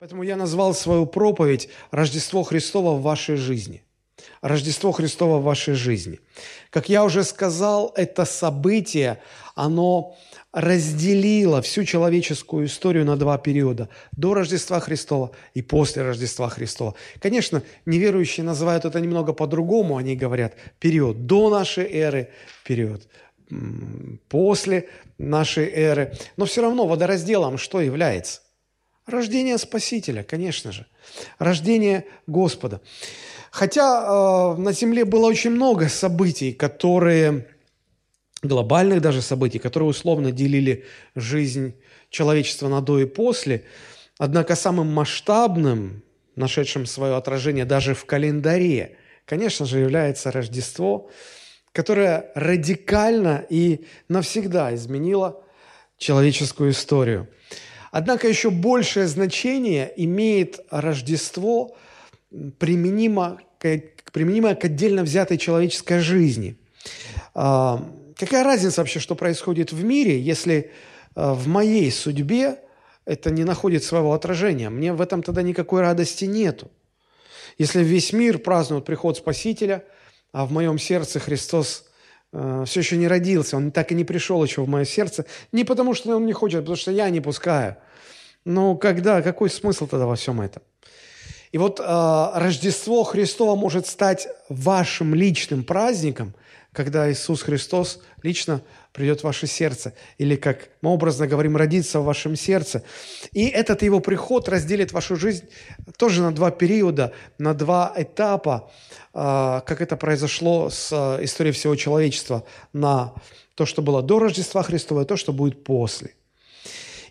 Поэтому я назвал свою проповедь «Рождество Христово в вашей жизни». Рождество Христово в вашей жизни. Как я уже сказал, это событие, оно разделило всю человеческую историю на два периода – до Рождества Христова и после Рождества Христова. Конечно, неверующие называют это немного по-другому, они говорят период до нашей эры, период после нашей эры, но все равно водоразделом что является? Рождение Спасителя, конечно же. Рождение Господа. Хотя э, на Земле было очень много событий, которые, глобальных даже событий, которые условно делили жизнь человечества на до и после, однако самым масштабным, нашедшим свое отражение даже в календаре, конечно же, является Рождество, которое радикально и навсегда изменило человеческую историю – Однако еще большее значение имеет Рождество, применимо к, применимое к отдельно взятой человеческой жизни. А, какая разница вообще, что происходит в мире, если а, в моей судьбе это не находит своего отражения? Мне в этом тогда никакой радости нету. Если весь мир празднует приход Спасителя, а в моем сердце Христос э, все еще не родился, он так и не пришел еще в мое сердце, не потому что он не хочет, а потому что я не пускаю. Но когда, какой смысл тогда во всем этом? И вот э, Рождество Христово может стать вашим личным праздником, когда Иисус Христос лично придет в ваше сердце, или, как мы образно говорим, родится в вашем сердце. И этот его приход разделит вашу жизнь тоже на два периода, на два этапа, э, как это произошло с э, историей всего человечества, на то, что было до Рождества Христова, и то, что будет после.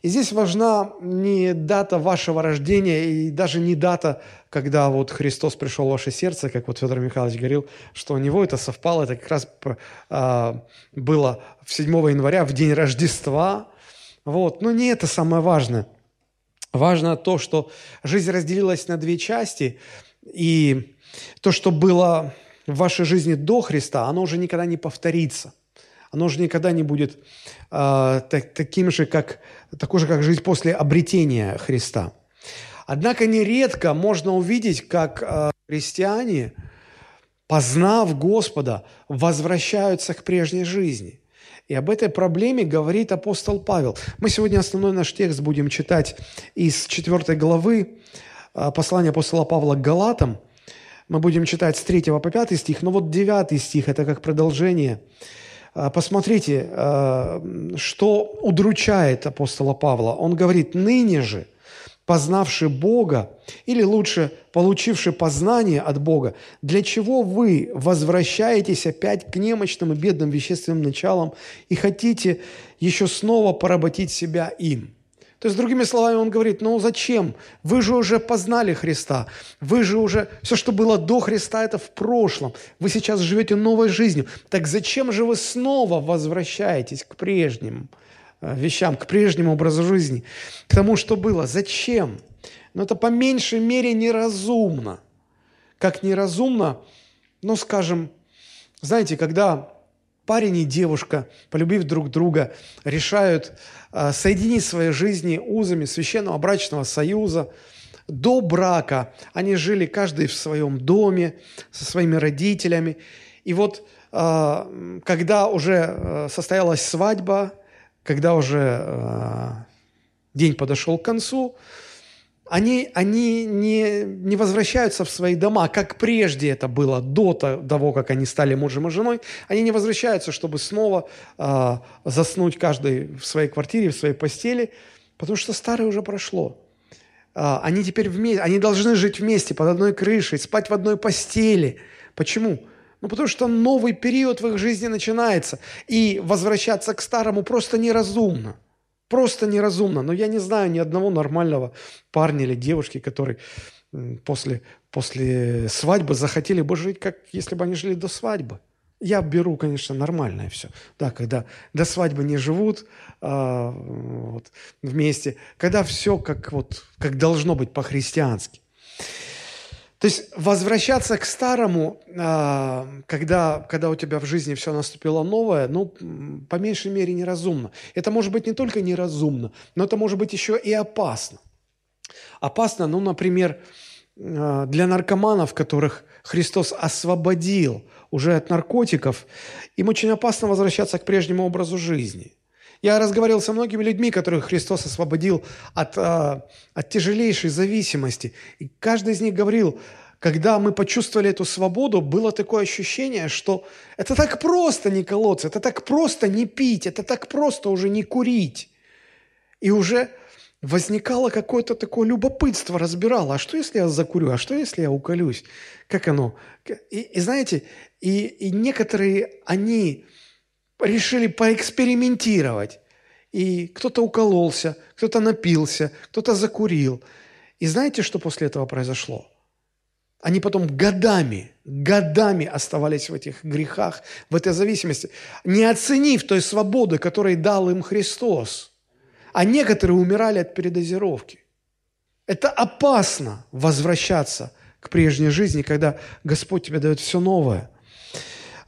И здесь важна не дата вашего рождения и даже не дата, когда вот Христос пришел в ваше сердце, как вот Федор Михайлович говорил, что у него это совпало, это как раз а, было в 7 января, в день Рождества. Вот. Но не это самое важное. Важно то, что жизнь разделилась на две части, и то, что было в вашей жизни до Христа, оно уже никогда не повторится – оно уже никогда не будет э, так, таким же, как, такой же, как жизнь после обретения Христа. Однако нередко можно увидеть, как э, христиане, познав Господа, возвращаются к прежней жизни. И об этой проблеме говорит апостол Павел. Мы сегодня основной наш текст будем читать из 4 главы э, послания апостола Павла к Галатам. Мы будем читать с 3 по 5 стих, но вот 9 стих – это как продолжение – посмотрите, а, что удручает апостола Павла. Он говорит, ныне же, познавший Бога, или лучше, получивший познание от Бога, для чего вы возвращаетесь опять к немощным и бедным вещественным началам и хотите еще снова поработить себя им – то есть, другими словами, он говорит, ну зачем? Вы же уже познали Христа. Вы же уже... Все, что было до Христа, это в прошлом. Вы сейчас живете новой жизнью. Так зачем же вы снова возвращаетесь к прежним э, вещам, к прежнему образу жизни, к тому, что было? Зачем? Ну, это по меньшей мере неразумно. Как неразумно, ну, скажем, знаете, когда парень и девушка, полюбив друг друга, решают э, соединить свои жизни узами священного брачного союза. До брака они жили каждый в своем доме со своими родителями. И вот э, когда уже э, состоялась свадьба, когда уже день подошел к концу, они, они не, не возвращаются в свои дома, как прежде это было, до того, как они стали мужем и женой. Они не возвращаются, чтобы снова э, заснуть каждый в своей квартире, в своей постели, потому что старое уже прошло. Э, они теперь вместе, они должны жить вместе, под одной крышей, спать в одной постели. Почему? Ну, потому что новый период в их жизни начинается, и возвращаться к старому просто неразумно. Просто неразумно. Но я не знаю ни одного нормального парня или девушки, который после, после свадьбы захотели бы жить, как если бы они жили до свадьбы. Я беру, конечно, нормальное все. Да, когда до свадьбы не живут а, вот, вместе, когда все как, вот, как должно быть по-христиански. То есть возвращаться к старому, а, когда, когда у тебя в жизни все наступило новое, ну, по меньшей мере, неразумно. Это может быть не только неразумно, но это может быть еще и опасно. Опасно, ну, например, э, для наркоманов, которых Христос освободил уже от наркотиков, им очень опасно возвращаться к прежнему образу жизни. Я разговаривал со многими людьми, которых Христос освободил от, э, от тяжелейшей зависимости. И каждый из них говорил, когда мы почувствовали эту свободу, было такое ощущение, что это так просто не колоться, это так просто не пить, это так просто уже не курить. И уже возникало какое-то такое любопытство, разбирало, а что если я закурю, а что если я уколюсь? Как оно? И, и знаете, и, и некоторые, они решили поэкспериментировать. И кто-то укололся, кто-то напился, кто-то закурил. И знаете, что после этого произошло? Они потом годами, годами оставались в этих грехах, в этой зависимости, не оценив той свободы, которую дал им Христос. А некоторые умирали от передозировки. Это опасно возвращаться к прежней жизни, когда Господь тебе дает все новое.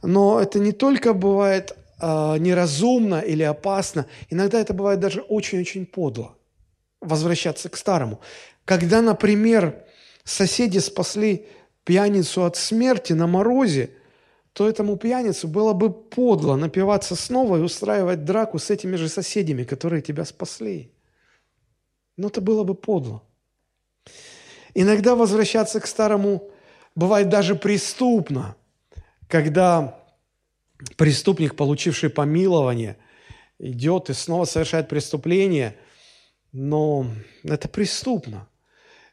Но это не только бывает э, неразумно или опасно, иногда это бывает даже очень-очень подло возвращаться к старому. Когда, например, соседи спасли пьяницу от смерти на морозе, то этому пьяницу было бы подло напиваться снова и устраивать драку с этими же соседями, которые тебя спасли. Но это было бы подло. Иногда возвращаться к старому бывает даже преступно, когда преступник, получивший помилование, идет и снова совершает преступление, но это преступно.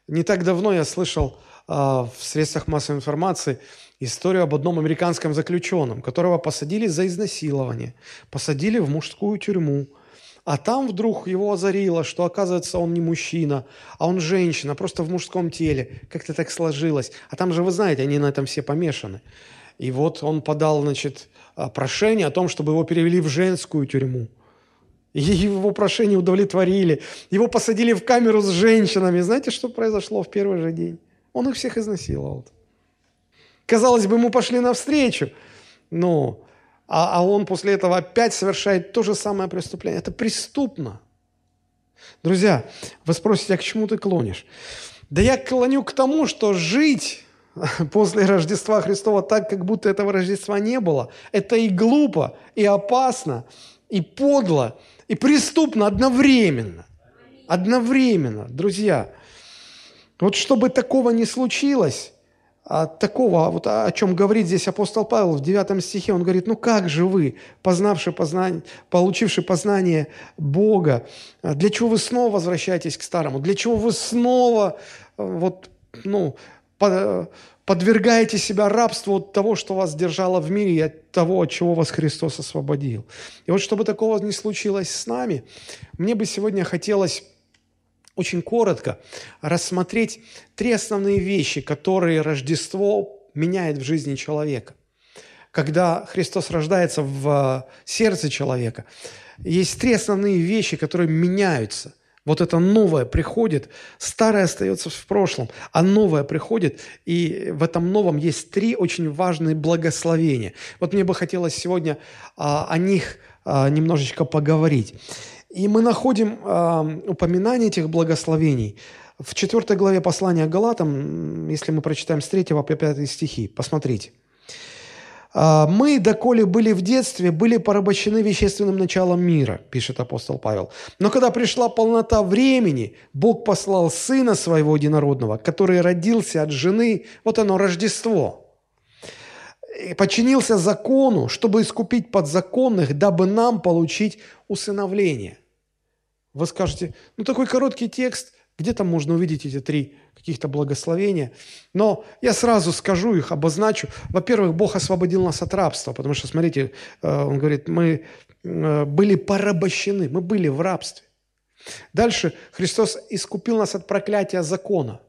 Не так давно я слышал э, в средствах массовой информации историю об одном американском заключенном, которого посадили за изнасилование, посадили в мужскую тюрьму, а там вдруг его озарило, что, оказывается, он не мужчина, а он женщина, просто в мужском теле. Как-то так сложилось. А там же, вы знаете, они на этом все помешаны. И вот он подал, значит, а, прошение о том, чтобы его перевели в женскую тюрьму. И его прошение удовлетворили. Его посадили в камеру с женщинами. Знаете, что произошло в первый же день? Он их всех изнасиловал. Казалось бы, ему пошли навстречу. Но, а, а он после этого опять совершает то же самое преступление. Это преступно. Друзья, вы спросите, а к чему ты клонишь? Да я клоню к тому, что жить после Рождества Христова так, как будто этого Рождества не было. Это и глупо, и опасно, и подло, и преступно одновременно. Одновременно, друзья. Вот чтобы такого не случилось, а такого, вот о чем говорит здесь апостол Павел в 9 стихе, он говорит, ну как же вы, познавшие познание, получившие познание Бога, для чего вы снова возвращаетесь к старому, для чего вы снова вот, ну, подвергаете себя рабству от того, что вас держало в мире, и от того, от чего вас Христос освободил. И вот чтобы такого не случилось с нами, мне бы сегодня хотелось очень коротко рассмотреть три основные вещи, которые Рождество меняет в жизни человека. Когда Христос рождается в сердце человека, есть три основные вещи, которые меняются. Вот это новое приходит, старое остается в прошлом, а новое приходит, и в этом новом есть три очень важные благословения. Вот мне бы хотелось сегодня а, о них а, немножечко поговорить. И мы находим а, упоминание этих благословений в 4 главе послания Галатам, если мы прочитаем с 3 по 5 стихи. Посмотрите. А, «Мы, доколе были в детстве, были порабощены вещественным началом мира», пишет апостол Павел. «Но когда пришла полнота времени, Бог послал Сына Своего Единородного, который родился от жены, вот оно, Рождество, подчинился закону, чтобы искупить подзаконных, дабы нам получить усыновление». Вы скажете, ну такой короткий текст, где там можно увидеть эти три каких-то благословения? Но я сразу скажу их, обозначу. Во-первых, Бог освободил нас от рабства, потому что, смотрите, э, Он говорит, мы э, были порабощены, мы были в рабстве. Дальше Христос искупил нас от проклятия закона.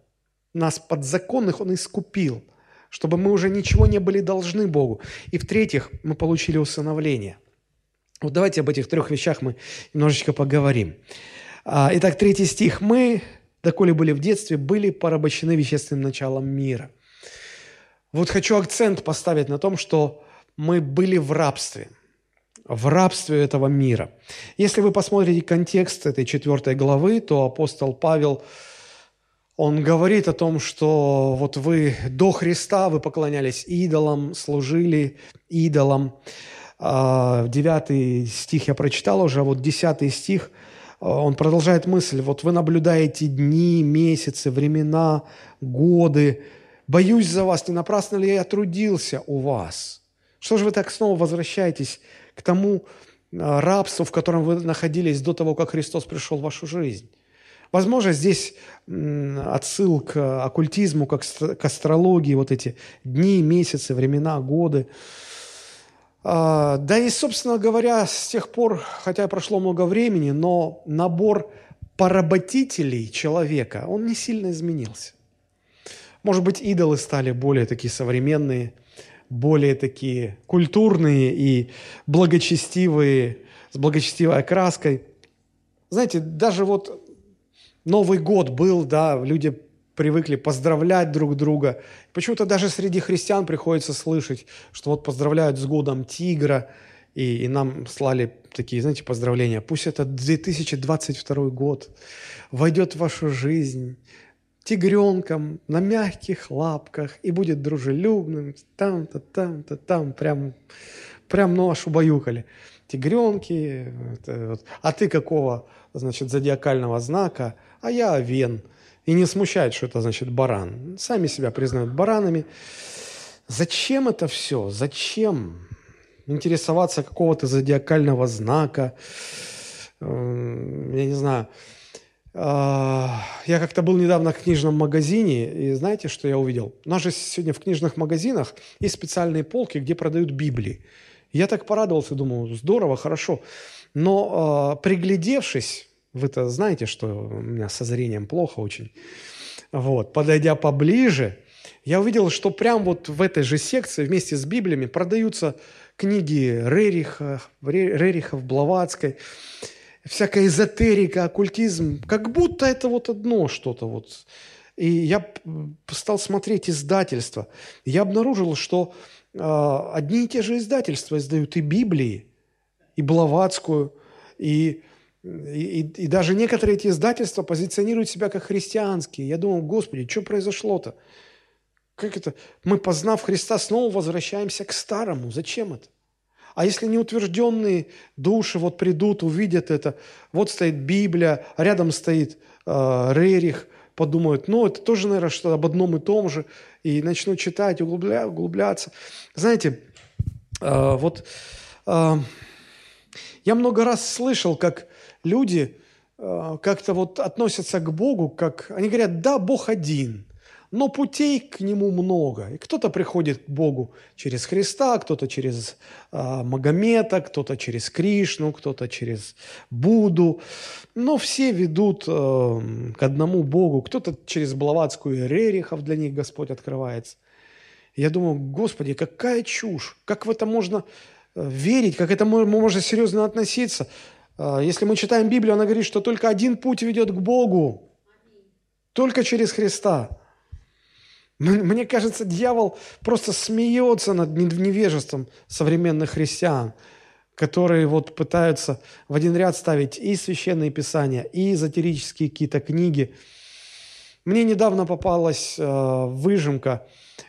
Нас подзаконных Он искупил, чтобы мы уже ничего не были должны Богу. И в-третьих, мы получили усыновление. Вот давайте об этих трех вещах мы немножечко поговорим. А, итак, третий стих. «Мы доколе были в детстве, были порабощены вещественным началом мира. Вот хочу акцент поставить на том, что мы были в рабстве, в рабстве этого мира. Если вы посмотрите контекст этой четвертой главы, то апостол Павел он говорит о том, что вот вы до Христа, вы поклонялись идолам, служили идолам. А, девятый стих я прочитал уже, а вот десятый стих, он продолжает мысль. Вот вы наблюдаете дни, месяцы, времена, годы. Боюсь за вас, не напрасно ли я трудился у вас? Что же вы так снова возвращаетесь к тому рабству, в котором вы находились до того, как Христос пришел в вашу жизнь? Возможно, здесь отсыл к оккультизму, к астрологии, вот эти дни, месяцы, времена, годы. А, да и, собственно говоря, с тех пор, хотя прошло много времени, но набор поработителей человека, он не сильно изменился. Может быть, идолы стали более такие современные, более такие культурные и благочестивые, с благочестивой окраской. Знаете, даже вот Новый год был, да, люди привыкли поздравлять друг друга. Почему-то даже среди христиан приходится слышать, что вот поздравляют с годом тигра, и, и нам слали такие, знаете, поздравления. Пусть это 2022 год войдет в вашу жизнь тигренком на мягких лапках и будет дружелюбным, там-то, там-то, там, прям, прям ну аж убаюкали. Тигренки, это вот. а ты какого, значит, зодиакального знака, а я овен – и не смущает, что это значит баран. Сами себя признают баранами. Зачем это все? Зачем интересоваться какого-то зодиакального знака? Эм, я не знаю. А, я как-то был недавно в книжном магазине, и знаете, что я увидел? У нас же сегодня в книжных магазинах есть специальные полки, где продают Библии. Я так порадовался, думаю, здорово, хорошо. Но э, приглядевшись, вы-то знаете, что у меня со зрением плохо очень. Вот. Подойдя поближе, я увидел, что прямо вот в этой же секции вместе с Библиями продаются книги Рериха, Рерихов, Блаватской, всякая эзотерика, оккультизм, как будто это вот одно что-то вот. И я стал смотреть издательства. Я обнаружил, что э, одни и те же издательства издают и Библии, и Блаватскую, и и, и, и даже некоторые эти издательства позиционируют себя как христианские. Я думал, Господи, что произошло-то? Как это? Мы, познав Христа, снова возвращаемся к старому. Зачем это? А если неутвержденные души вот придут, увидят это, вот стоит Библия, рядом стоит э, Рерих, подумают, ну, это тоже, наверное, что об одном и том же, и начнут читать, углубля, углубляться. Знаете, э, вот э, я много раз слышал, как люди э, как-то вот относятся к Богу, как они говорят, да, Бог один, но путей к Нему много. И кто-то приходит к Богу через Христа, кто-то через э, Магомета, кто-то через Кришну, кто-то через Будду. Но все ведут э, к одному Богу. Кто-то через Блаватскую Рерихов для них Господь открывается. я думаю, Господи, какая чушь! Как в это можно э, верить, как это можно серьезно относиться? А, если мы читаем Библию, она говорит, что только один путь ведет к Богу. Только через Христа. Мне кажется, дьявол просто смеется над невежеством современных христиан, которые вот пытаются в один ряд ставить и священные писания, и эзотерические какие-то книги. Мне недавно попалась э, выжимка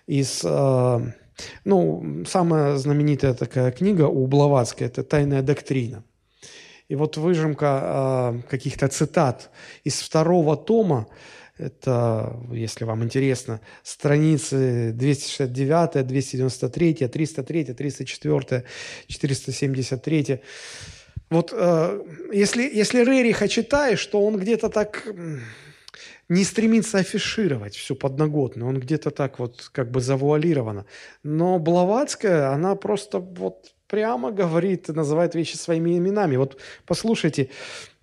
из, э, ну, самая знаменитая такая книга у Блаватской, это «Тайная доктрина». И вот выжимка э, каких-то цитат из второго тома, это, если вам интересно, страницы 269, 293, 303, 304, 473. Вот э, если, если Рериха читаешь, то он где-то так не стремится афишировать всю подноготную, он где-то так вот как бы завуалировано. Но Блаватская, она просто вот прямо говорит, называет вещи своими именами. Вот послушайте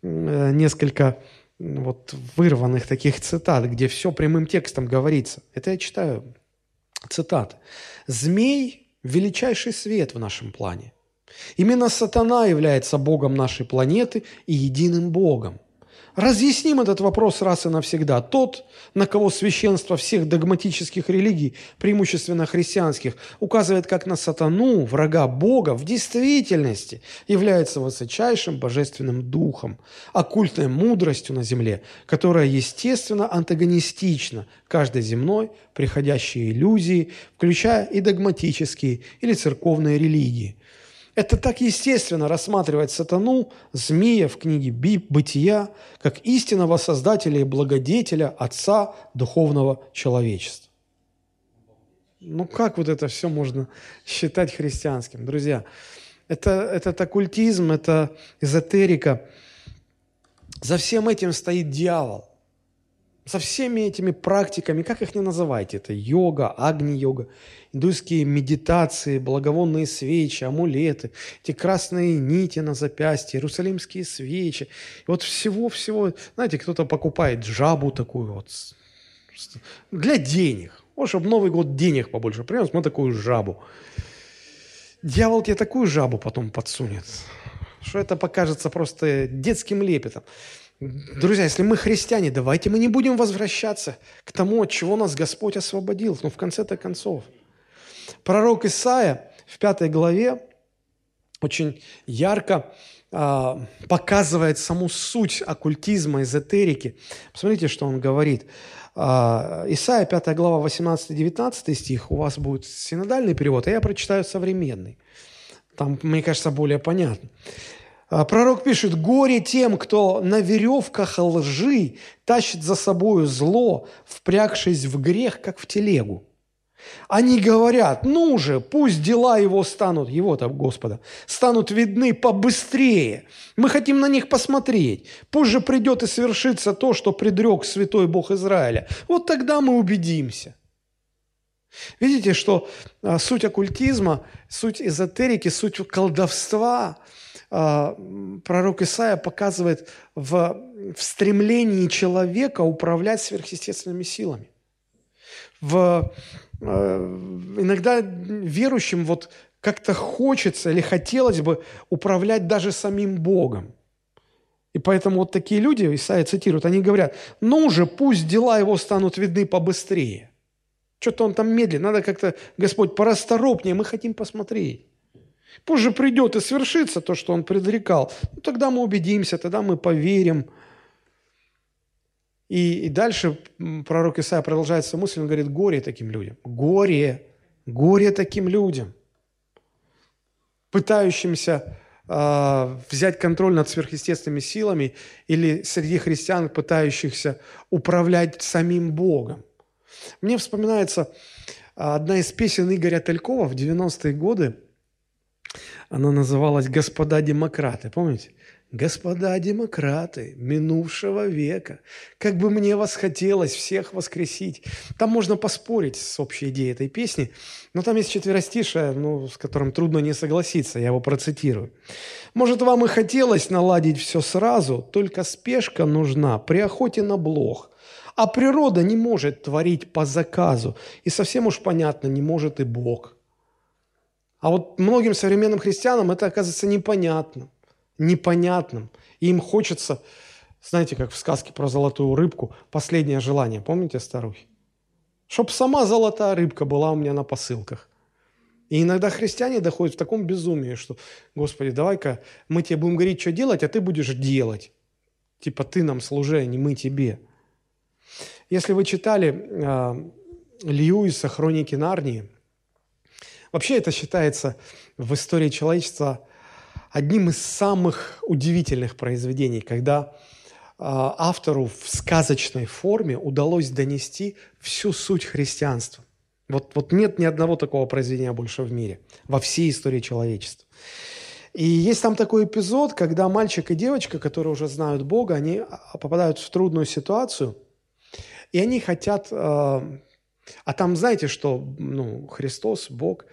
э, несколько вот вырванных таких цитат, где все прямым текстом говорится. Это я читаю цитат. «Змей – величайший свет в нашем плане. Именно сатана является богом нашей планеты и единым богом. Разъясним этот вопрос раз и навсегда. Тот, на кого священство всех догматических религий, преимущественно христианских, указывает как на сатану, врага Бога, в действительности является высочайшим божественным духом, оккультной мудростью на земле, которая, естественно, антагонистична каждой земной, приходящей иллюзии, включая и догматические или церковные религии – это так естественно рассматривать сатану, змея в книге Биб, Бытия, как истинного создателя и благодетеля, отца духовного человечества. Ну как вот это все можно считать христианским? Друзья, это, это оккультизм, это эзотерика. За всем этим стоит дьявол со всеми этими практиками, как их не называйте, это йога, агни-йога, индуйские медитации, благовонные свечи, амулеты, эти красные нити на запястье, иерусалимские свечи. И вот всего-всего, знаете, кто-то покупает жабу такую вот для денег. Вот, чтобы Новый год денег побольше принес, мы такую жабу. Дьявол тебе такую жабу потом подсунет, что это покажется просто детским лепетом. Друзья, если мы христиане, давайте мы не будем возвращаться к тому, от чего нас Господь освободил. Ну, в конце-то концов. Пророк Исаия в пятой главе очень ярко а, показывает саму суть оккультизма, эзотерики. Посмотрите, что он говорит. А, Исаия, 5 глава, 18-19 стих. У вас будет синодальный перевод, а я прочитаю современный. Там, мне кажется, более понятно. А, пророк пишет, горе тем, кто на веревках лжи тащит за собою зло, впрягшись в грех, как в телегу. Они говорят, ну же, пусть дела его станут, его там Господа, станут видны побыстрее. Мы хотим на них посмотреть. Пусть же придет и свершится то, что предрек святой Бог Израиля. Вот тогда мы убедимся. Видите, что а, суть оккультизма, суть эзотерики, суть колдовства – пророк Исаия показывает в, в стремлении человека управлять сверхъестественными силами. В, а, иногда верующим вот как-то хочется или хотелось бы управлять даже самим Богом. И поэтому вот такие люди, Исаия цитирует, они говорят, ну же, пусть дела его станут видны побыстрее. Что-то он там медленно, надо как-то, Господь, порасторопнее, мы хотим посмотреть. Позже придет и свершится то, что он предрекал. Ну, тогда мы убедимся, тогда мы поверим. И, и дальше пророк Исаия продолжает свою мысль, он говорит, горе таким людям. Горе, горе таким людям, пытающимся э, взять контроль над сверхъестественными силами или среди христиан, пытающихся управлять самим Богом. Мне вспоминается одна из песен Игоря Талькова в 90-е годы – она называлась «Господа демократы». Помните? «Господа демократы минувшего века, как бы мне вас хотелось всех воскресить». Там можно поспорить с общей идеей этой песни, но там есть четверостишее, ну, с которым трудно не согласиться, я его процитирую. «Может, вам и хотелось наладить все сразу, только спешка нужна при охоте на блох». А природа не может творить по заказу, и совсем уж понятно, не может и Бог – а вот многим современным христианам это оказывается непонятным, непонятным. И им хочется, знаете, как в сказке про золотую рыбку, последнее желание. Помните старухи? Чтоб сама золотая рыбка была у меня на посылках. И иногда христиане доходят в таком безумии, что, Господи, давай-ка мы тебе будем говорить, что делать, а ты будешь делать. Типа ты нам служи, а не мы тебе. Если вы читали э, Льюиса «Хроники Нарнии», Вообще это считается в истории человечества одним из самых удивительных произведений, когда а, автору в сказочной форме удалось донести всю суть христианства. Вот, вот нет ни одного такого произведения больше в мире, во всей истории человечества. И есть там такой эпизод, когда мальчик и девочка, которые уже знают Бога, они а, попадают в трудную ситуацию, и они хотят а, а там, знаете, что ну, Христос, Бог,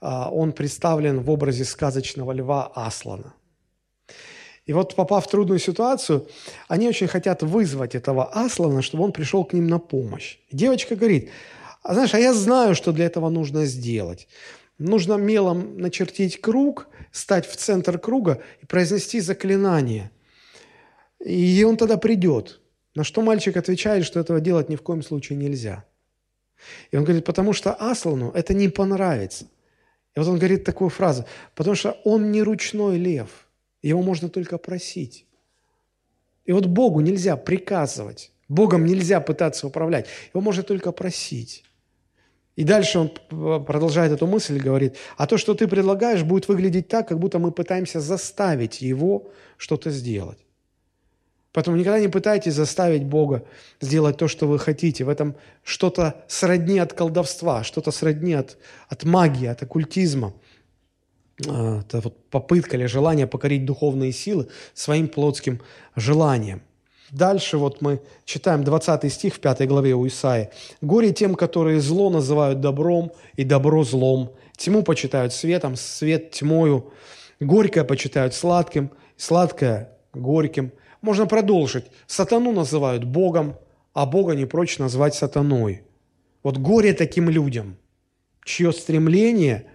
а, он представлен в образе сказочного льва Аслана. И вот попав в трудную ситуацию, они очень хотят вызвать этого Аслана, чтобы он пришел к ним на помощь. Девочка говорит, а знаешь, а я знаю, что для этого нужно сделать. Нужно мелом начертить круг, стать в центр круга и произнести заклинание. И он тогда придет. На что мальчик отвечает, что этого делать ни в коем случае нельзя. И он говорит, потому что Аслану это не понравится. И вот он говорит такую фразу, потому что он не ручной лев, его можно только просить. И вот Богу нельзя приказывать, Богом нельзя пытаться управлять, его можно только просить. И дальше он продолжает эту мысль и говорит, а то, что ты предлагаешь, будет выглядеть так, как будто мы пытаемся заставить его что-то сделать. Поэтому никогда не пытайтесь заставить Бога сделать то, что вы хотите. В этом что-то сродни от колдовства, что-то сродни от, от магии, от оккультизма. А, это вот попытка или желание покорить духовные силы своим плотским желанием. Дальше вот мы читаем 20 стих в 5 главе у Исаи. «Горе тем, которые зло называют добром, и добро злом. Тьму почитают светом, свет тьмою. Горькое почитают сладким, сладкое горьким. Можно продолжить. Сатану называют Богом, а Бога не прочь назвать сатаной. Вот горе таким людям, чье стремление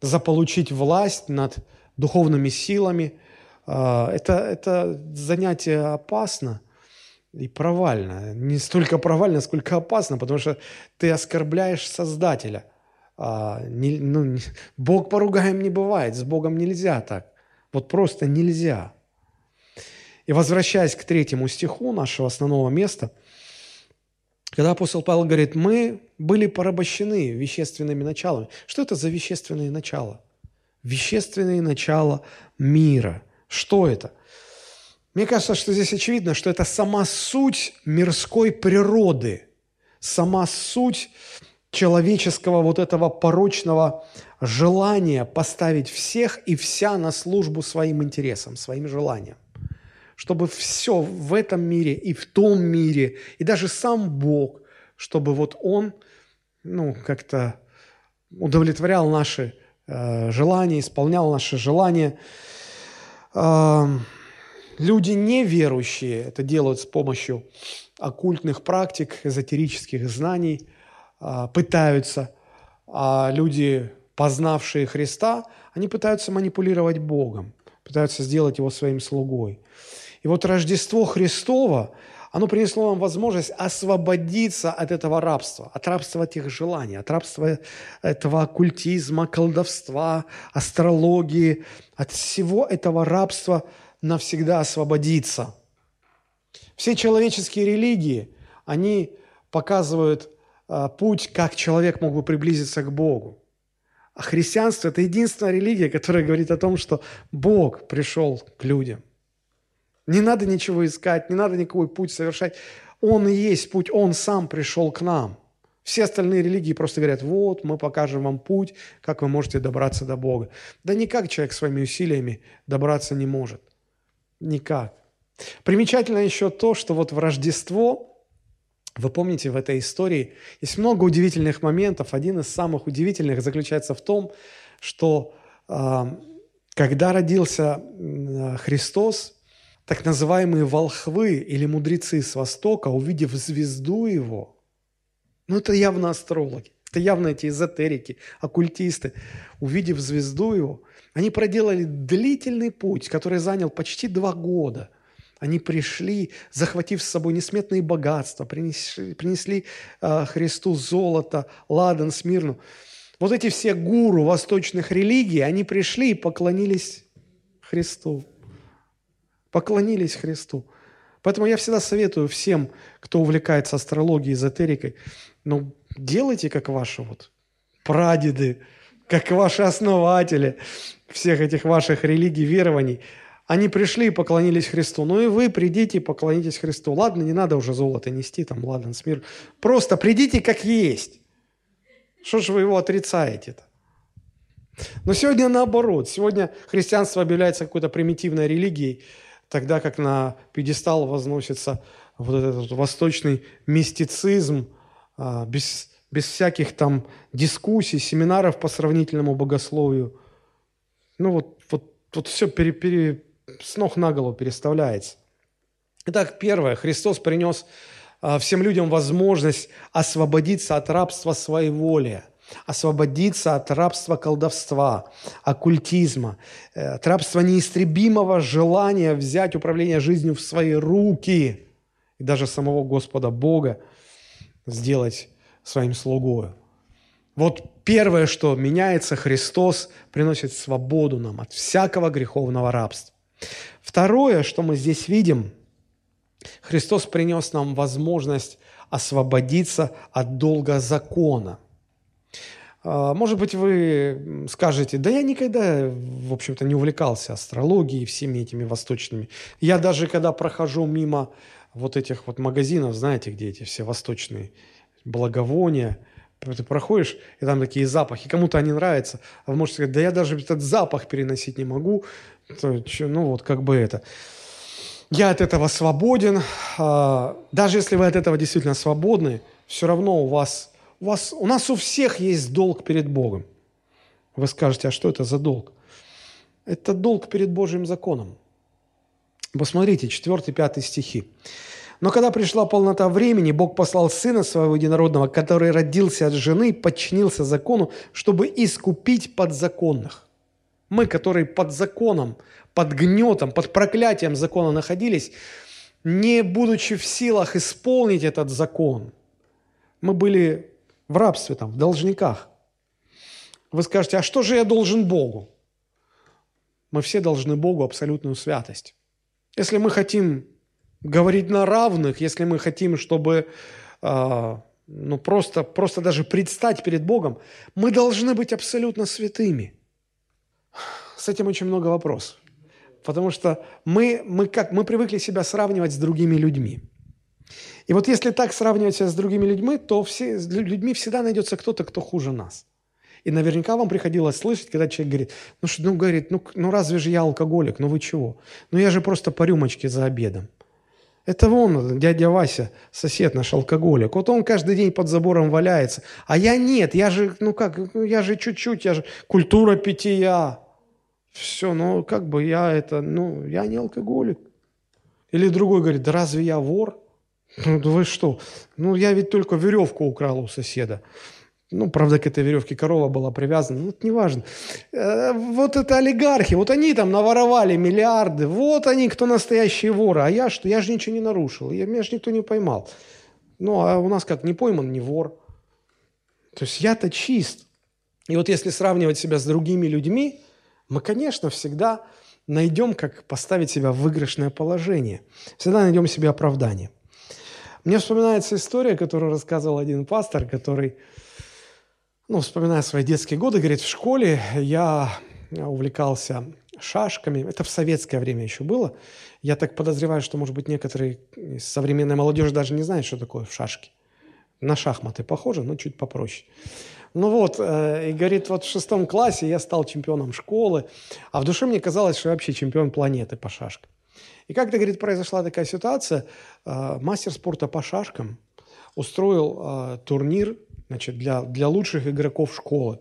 заполучить власть над духовными силами, а, это, это занятие опасно и провально. Не столько провально, сколько опасно, потому что ты оскорбляешь Создателя. А, не, ну, Бог поругаем не бывает, с Богом нельзя так. Вот просто нельзя. И возвращаясь к третьему стиху нашего основного места, когда апостол Павел говорит, мы были порабощены вещественными началами. Что это за вещественные начала? Вещественные начала мира. Что это? Мне кажется, что здесь очевидно, что это сама суть мирской природы, сама суть человеческого вот этого порочного желания поставить всех и вся на службу своим интересам, своим желаниям чтобы все в этом мире и в том мире, и даже сам Бог, чтобы вот Он, ну, как-то удовлетворял наши э, желания, исполнял наши желания. Э, люди неверующие это делают с помощью оккультных практик, эзотерических знаний, э, пытаются, а люди, познавшие Христа, они пытаются манипулировать Богом, пытаются сделать Его своим слугой. И вот Рождество Христово, оно принесло нам возможность освободиться от этого рабства, от рабства этих желаний, от рабства этого оккультизма, колдовства, астрологии, от всего этого рабства навсегда освободиться. Все человеческие религии, они показывают а, путь, как человек мог бы приблизиться к Богу. А христианство – это единственная религия, которая говорит о том, что Бог пришел к людям. Не надо ничего искать, не надо никакой путь совершать. Он и есть путь, Он сам пришел к нам. Все остальные религии просто говорят, вот, мы покажем вам путь, как вы можете добраться до Бога. Да никак человек своими усилиями добраться не может. Никак. Примечательно еще то, что вот в Рождество, вы помните, в этой истории есть много удивительных моментов. Один из самых удивительных заключается в том, что э, когда родился Христос, так называемые волхвы или мудрецы с Востока, увидев звезду его, ну это явно астрологи, это явно эти эзотерики, оккультисты, увидев звезду его, они проделали длительный путь, который занял почти два года. Они пришли, захватив с собой несметные богатства, принесли, принесли э, Христу золото, ладан, смирну. Вот эти все гуру восточных религий, они пришли и поклонились Христу поклонились Христу. Поэтому я всегда советую всем, кто увлекается астрологией, эзотерикой, ну, делайте как ваши вот прадеды, как ваши основатели всех этих ваших религий, верований. Они пришли и поклонились Христу. Ну и вы придите и поклонитесь Христу. Ладно, не надо уже золото нести, там, ладно, смир. Просто придите как есть. Что же вы его отрицаете-то? Но сегодня наоборот. Сегодня христианство объявляется какой-то примитивной религией, тогда как на пьедестал возносится вот этот восточный мистицизм, а, без, без всяких там дискуссий, семинаров по сравнительному богословию. Ну вот, вот, вот все пере, пере, с ног на голову переставляется. Итак, первое. Христос принес а, всем людям возможность освободиться от рабства своей воли. Освободиться от рабства колдовства, оккультизма, э, от рабства неистребимого желания взять управление жизнью в свои руки и даже самого Господа Бога сделать своим слугою. Вот первое, что меняется, Христос приносит свободу нам от всякого греховного рабства. Второе, что мы здесь видим, Христос принес нам возможность освободиться от долга закона. А, может быть, вы скажете, да я никогда, в общем-то, не увлекался астрологией, всеми этими восточными. Я даже, когда прохожу мимо вот этих вот магазинов, знаете, где эти все восточные благовония, ты проходишь, и там такие запахи, кому-то они нравятся, а вы можете сказать, да я даже этот запах переносить не могу, то, ну вот как бы это. Я от этого свободен. А, даже если вы от этого действительно свободны, все равно у вас, у вас, у нас у всех есть долг перед Богом. Вы скажете, а что это за долг? Это долг перед Божьим законом. Посмотрите, 4-5 стихи. Но когда пришла полнота времени, Бог послал Сына Своего Единородного, который родился от жены, подчинился закону, чтобы искупить подзаконных. Мы, которые под законом, под гнетом, под проклятием закона находились, не будучи в силах исполнить этот закон, мы были в рабстве, там, в должниках. Вы скажете, а что же я должен Богу? Мы все должны Богу абсолютную святость. Если мы хотим говорить на равных, если мы хотим, чтобы э, ну, просто, просто даже предстать перед Богом, мы должны быть абсолютно святыми. С этим очень много вопросов. Потому что мы, мы, как, мы привыкли себя сравнивать с другими людьми. И вот если так сравнивать себя с другими людьми, то все, с людьми всегда найдется кто-то, кто хуже нас. И наверняка вам приходилось слышать, когда человек говорит, ну, что, ну, говорит, ну, ну разве же я алкоголик, ну вы чего? Ну я же просто по рюмочке за обедом. Это вон дядя Вася, сосед наш алкоголик. Вот он каждый день под забором валяется. А я нет, я же, ну как, ну я же чуть-чуть, я же культура питья. Все, ну как бы я это, ну я не алкоголик. Или другой говорит, да разве я вор? Ну вы что? Ну я ведь только веревку украл у соседа. Ну, правда, к этой веревке корова была привязана, ну, это не важно. Э, вот это олигархи, вот они там наворовали миллиарды, вот они, кто настоящие воры, а я что? Я же ничего не нарушил, я, меня же никто не поймал. Ну, а у нас как, не пойман, не вор. То есть я-то чист. И вот если сравнивать себя с другими людьми, мы, конечно, всегда найдем, как поставить себя в выигрышное положение. Всегда найдем себе оправдание. Мне вспоминается история, которую рассказывал один пастор, который ну, вспоминая свои детские годы, говорит, в школе я увлекался шашками. Это в советское время еще было. Я так подозреваю, что, может быть, некоторые из современной молодежи даже не знают, что такое шашки. На шахматы похоже, но чуть попроще. Ну вот, э, и говорит, вот в шестом классе я стал чемпионом школы, а в душе мне казалось, что я вообще чемпион планеты по шашкам. И как-то, говорит, произошла такая ситуация, э, мастер спорта по шашкам устроил э, турнир значит, для, для лучших игроков школы.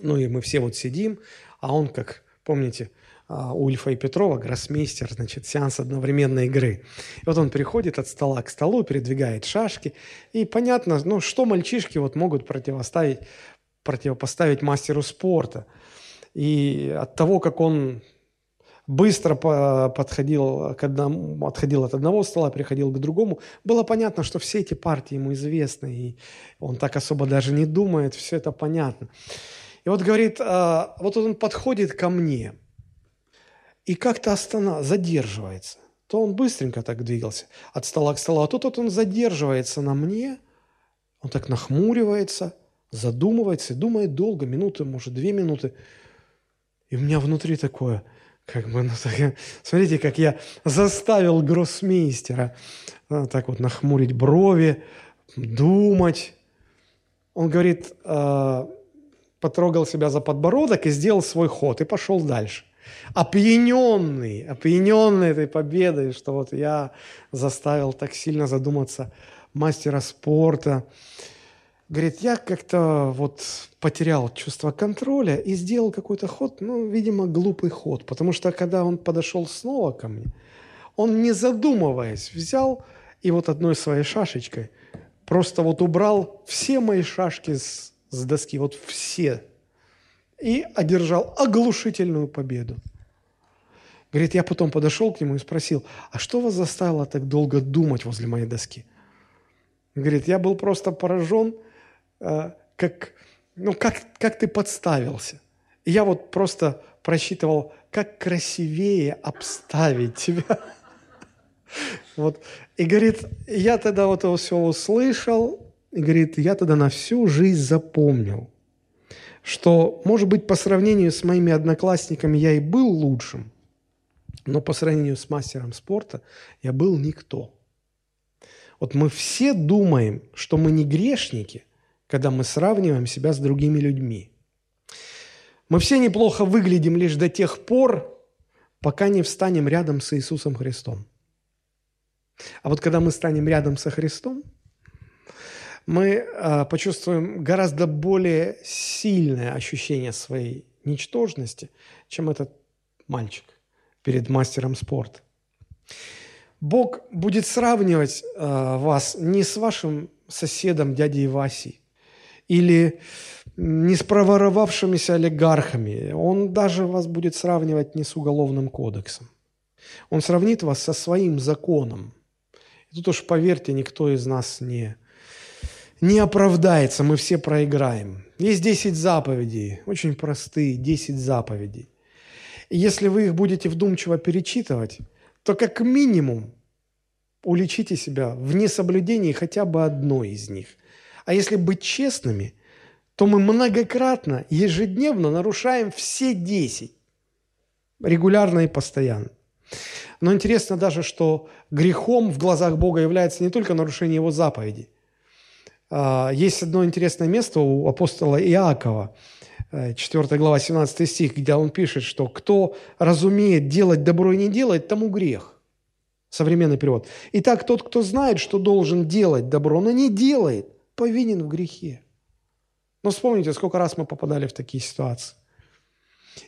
Ну и мы все вот сидим, а он, как помните, а, у Ильфа и Петрова, гроссмейстер, значит, сеанс одновременной игры. И вот он приходит от стола к столу, передвигает шашки, и понятно, ну, что мальчишки вот могут противоставить, противопоставить мастеру спорта. И от того, как он быстро подходил к одному, отходил от одного стола, переходил к другому. Было понятно, что все эти партии ему известны, и он так особо даже не думает, все это понятно. И вот говорит, а, вот он подходит ко мне и как-то останов... задерживается. То он быстренько так двигался от стола к столу, а тут вот он задерживается на мне, он так нахмуривается, задумывается и думает долго, минуты, может, две минуты. И у меня внутри такое – как бы, ну, так, смотрите, как я заставил гроссмейстера ну, так вот нахмурить брови, думать. Он говорит, э, потрогал себя за подбородок и сделал свой ход, и пошел дальше. Опьяненный, опьяненный этой победой, что вот я заставил так сильно задуматься мастера спорта, Говорит, я как-то вот потерял чувство контроля и сделал какой-то ход, ну, видимо, глупый ход. Потому что когда он подошел снова ко мне, он, не задумываясь, взял и вот одной своей шашечкой просто вот убрал все мои шашки с, с доски, вот все, и одержал оглушительную победу. Говорит, я потом подошел к нему и спросил, а что вас заставило так долго думать возле моей доски? Говорит, я был просто поражен, как, ну, как, как ты подставился. И я вот просто просчитывал, как красивее обставить тебя. Вот. И говорит, я тогда вот это все услышал, и говорит, я тогда на всю жизнь запомнил, что, может быть, по сравнению с моими одноклассниками я и был лучшим, но по сравнению с мастером спорта я был никто. Вот мы все думаем, что мы не грешники, когда мы сравниваем себя с другими людьми. Мы все неплохо выглядим лишь до тех пор, пока не встанем рядом с Иисусом Христом. А вот когда мы станем рядом со Христом, мы э, почувствуем гораздо более сильное ощущение своей ничтожности, чем этот мальчик перед мастером спорта. Бог будет сравнивать э, вас не с вашим соседом дядей Васей или не с проворовавшимися олигархами. Он даже вас будет сравнивать не с уголовным кодексом. Он сравнит вас со своим законом. И тут уж, поверьте, никто из нас не, не оправдается, мы все проиграем. Есть 10 заповедей, очень простые 10 заповедей. И если вы их будете вдумчиво перечитывать, то как минимум уличите себя в несоблюдении хотя бы одной из них. А если быть честными, то мы многократно, ежедневно нарушаем все 10. Регулярно и постоянно. Но интересно даже, что грехом в глазах Бога является не только нарушение Его заповедей. А, есть одно интересное место у апостола Иакова, 4 э, глава, 17 стих, где он пишет, что «кто разумеет делать добро и не делает, тому грех». Современный перевод. Итак, тот, кто знает, что должен делать добро, но не делает, повинен в грехе. Но вспомните, сколько раз мы попадали в такие ситуации.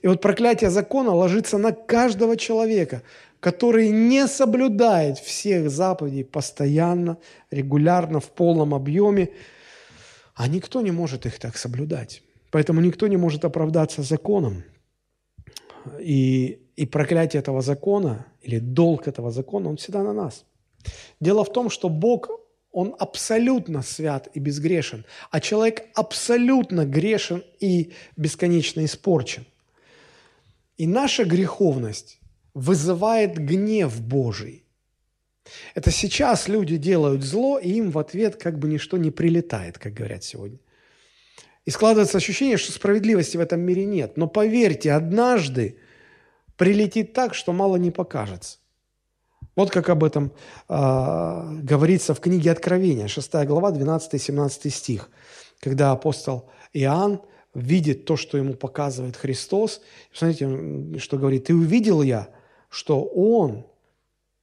И вот проклятие закона ложится на каждого человека, который не соблюдает всех заповедей постоянно, регулярно, в полном объеме, а никто не может их так соблюдать. Поэтому никто не может оправдаться законом. И, и проклятие этого закона или долг этого закона, он всегда на нас. Дело в том, что Бог, Он абсолютно свят и безгрешен, а человек абсолютно грешен и бесконечно испорчен. И наша греховность вызывает гнев Божий. Это сейчас люди делают зло, и им в ответ как бы ничто не прилетает, как говорят сегодня. И складывается ощущение, что справедливости в этом мире нет. Но поверьте, однажды прилетит так, что мало не покажется. Вот как об этом э, говорится в книге Откровения, 6 глава, 12-17 стих, когда апостол Иоанн видит то, что ему показывает Христос. Посмотрите, что говорит. «И увидел я, что Он,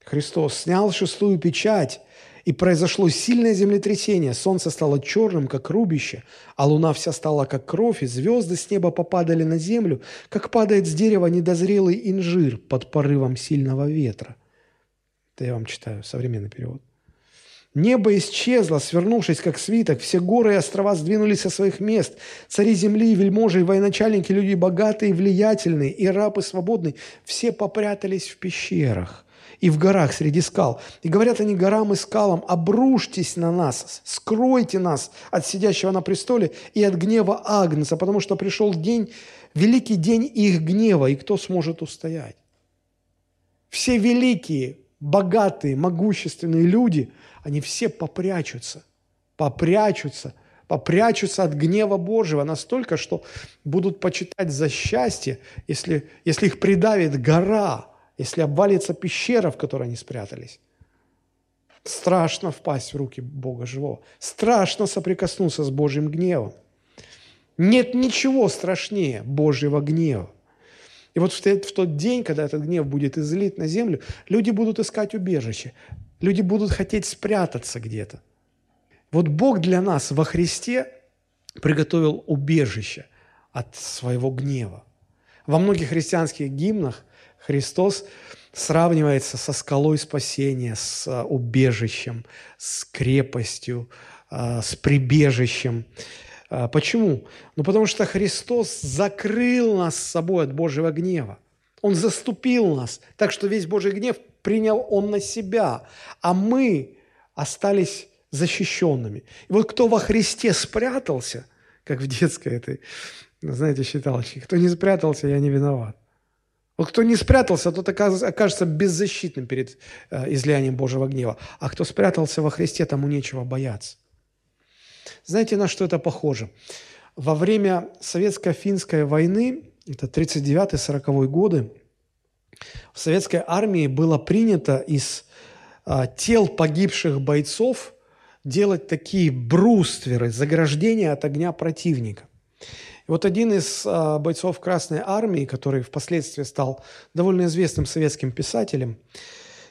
Христос, снял шестую печать, и произошло сильное землетрясение. Солнце стало черным, как рубище, а луна вся стала, как кровь, и звезды с неба попадали на землю, как падает с дерева недозрелый инжир под порывом сильного ветра. Это я вам читаю, современный перевод. Небо исчезло, свернувшись, как свиток. Все горы и острова сдвинулись со своих мест. Цари земли, вельможи и военачальники, люди богатые и влиятельные, и рабы свободные, все попрятались в пещерах и в горах среди скал. И говорят они горам и скалам, обрушьтесь на нас, скройте нас от сидящего на престоле и от гнева Агнца, потому что пришел день, великий день их гнева, и кто сможет устоять? Все великие, богатые, могущественные люди, они все попрячутся, попрячутся, попрячутся от гнева Божьего настолько, что будут почитать за счастье, если, если их придавит гора – если обвалится пещера, в которой они спрятались. Страшно впасть в руки Бога живого. Страшно соприкоснуться с Божьим гневом. Нет ничего страшнее Божьего гнева. И вот в тот день, когда этот гнев будет излит на землю, люди будут искать убежище. Люди будут хотеть спрятаться где-то. Вот Бог для нас во Христе приготовил убежище от своего гнева. Во многих христианских гимнах Христос сравнивается со скалой спасения, с а, убежищем, с крепостью, а, с прибежищем. А, почему? Ну, потому что Христос закрыл нас с собой от Божьего гнева. Он заступил нас, так что весь Божий гнев принял Он на себя, а мы остались защищенными. И вот кто во Христе спрятался, как в детской этой, знаете, считалочке, кто не спрятался, я не виноват. Вот кто не спрятался, тот окажется беззащитным перед э, излиянием Божьего гнева. А кто спрятался во Христе, тому нечего бояться. Знаете, на что это похоже? Во время советско-финской войны, это 39-40 годы, в советской армии было принято из а, тел погибших бойцов делать такие брустверы, заграждения от огня противника. И вот один из а, бойцов Красной Армии, который впоследствии стал довольно известным советским писателем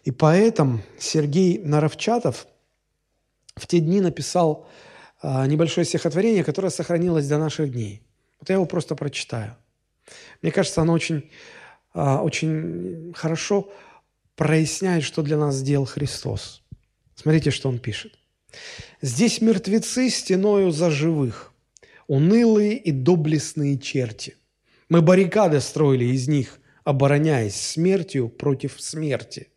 и поэтом Сергей Наровчатов в те дни написал небольшое стихотворение, которое сохранилось до наших дней. Вот я его просто прочитаю. Мне кажется, оно очень, а, очень хорошо проясняет, что для нас сделал Христос. Смотрите, что он пишет. «Здесь мертвецы стеною за живых, унылые и доблестные черти. Мы баррикады строили из них, обороняясь смертью против смерти.